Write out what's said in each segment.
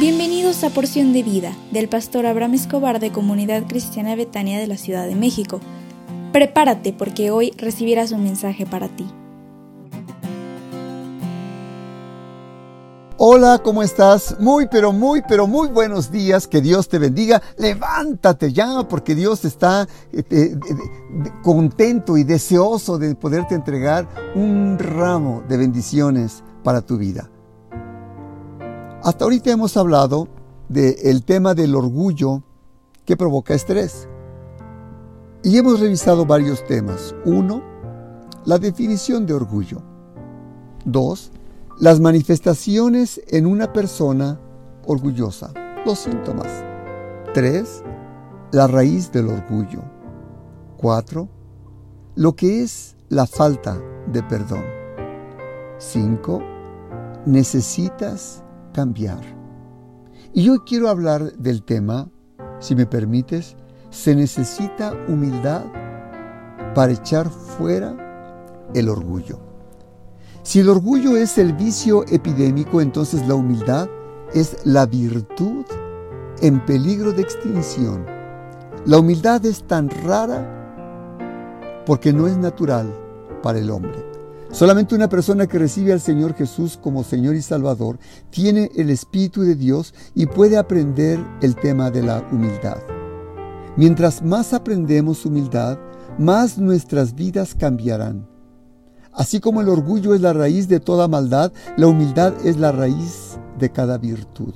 Bienvenidos a Porción de Vida del pastor Abraham Escobar de Comunidad Cristiana Betania de la Ciudad de México. Prepárate porque hoy recibirás un mensaje para ti. Hola, ¿cómo estás? Muy, pero muy, pero muy buenos días. Que Dios te bendiga. Levántate ya porque Dios está eh, eh, contento y deseoso de poderte entregar un ramo de bendiciones para tu vida. Hasta ahorita hemos hablado del tema del orgullo que provoca estrés. Y hemos revisado varios temas. Uno, la definición de orgullo. Dos, las manifestaciones en una persona orgullosa. Los síntomas. Tres, la raíz del orgullo. Cuatro, lo que es la falta de perdón. Cinco, necesitas cambiar. Y hoy quiero hablar del tema, si me permites, se necesita humildad para echar fuera el orgullo. Si el orgullo es el vicio epidémico, entonces la humildad es la virtud en peligro de extinción. La humildad es tan rara porque no es natural para el hombre. Solamente una persona que recibe al Señor Jesús como Señor y Salvador tiene el Espíritu de Dios y puede aprender el tema de la humildad. Mientras más aprendemos humildad, más nuestras vidas cambiarán. Así como el orgullo es la raíz de toda maldad, la humildad es la raíz de cada virtud.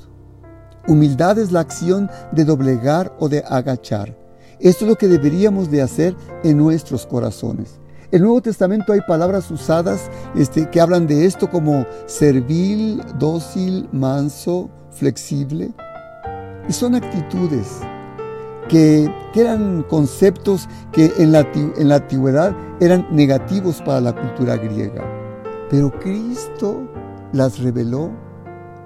Humildad es la acción de doblegar o de agachar. Esto es lo que deberíamos de hacer en nuestros corazones. El Nuevo Testamento hay palabras usadas este, que hablan de esto como servil, dócil, manso, flexible. Y son actitudes que, eran conceptos que en la antigüedad eran negativos para la cultura griega. Pero Cristo las reveló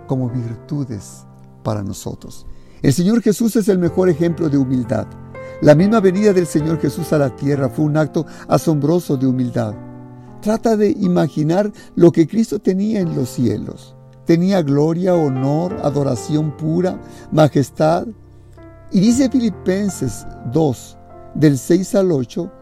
como virtudes para nosotros. El Señor Jesús es el mejor ejemplo de humildad. La misma venida del Señor Jesús a la tierra fue un acto asombroso de humildad. Trata de imaginar lo que Cristo tenía en los cielos. Tenía gloria, honor, adoración pura, majestad. Y dice Filipenses 2, del 6 al 8,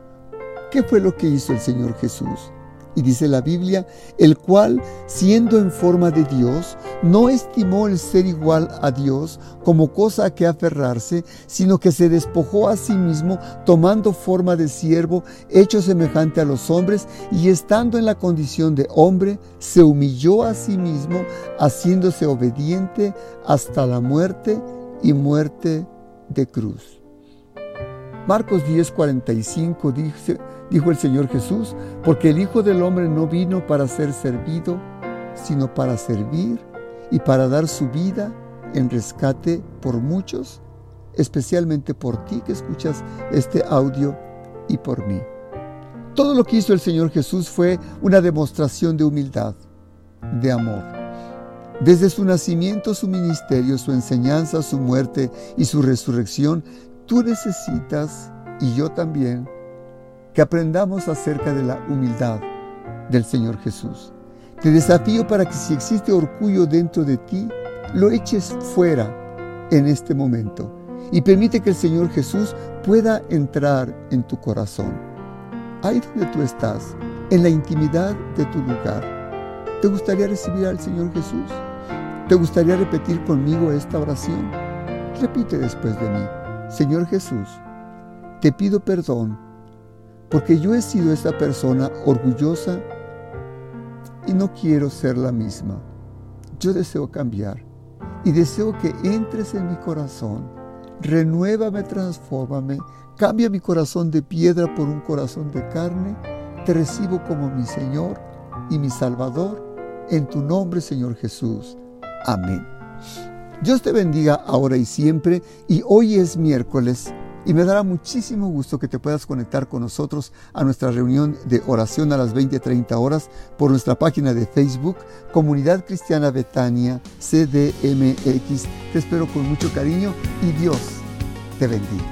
¿qué fue lo que hizo el Señor Jesús? Y dice la Biblia, el cual, siendo en forma de Dios, no estimó el ser igual a Dios como cosa a que aferrarse, sino que se despojó a sí mismo, tomando forma de siervo, hecho semejante a los hombres, y estando en la condición de hombre, se humilló a sí mismo, haciéndose obediente hasta la muerte y muerte de cruz. Marcos 10:45 dice, dijo el Señor Jesús, porque el Hijo del Hombre no vino para ser servido, sino para servir y para dar su vida en rescate por muchos, especialmente por ti que escuchas este audio y por mí. Todo lo que hizo el Señor Jesús fue una demostración de humildad, de amor. Desde su nacimiento, su ministerio, su enseñanza, su muerte y su resurrección, Tú necesitas, y yo también, que aprendamos acerca de la humildad del Señor Jesús. Te desafío para que si existe orgullo dentro de ti, lo eches fuera en este momento y permite que el Señor Jesús pueda entrar en tu corazón. Ahí donde tú estás, en la intimidad de tu lugar. ¿Te gustaría recibir al Señor Jesús? ¿Te gustaría repetir conmigo esta oración? Repite después de mí. Señor Jesús, te pido perdón porque yo he sido esa persona orgullosa y no quiero ser la misma. Yo deseo cambiar y deseo que entres en mi corazón. Renuévame, transfórmame, cambia mi corazón de piedra por un corazón de carne. Te recibo como mi Señor y mi Salvador. En tu nombre, Señor Jesús. Amén. Dios te bendiga ahora y siempre y hoy es miércoles y me dará muchísimo gusto que te puedas conectar con nosotros a nuestra reunión de oración a las 20-30 horas por nuestra página de Facebook, Comunidad Cristiana Betania, CDMX. Te espero con mucho cariño y Dios te bendiga.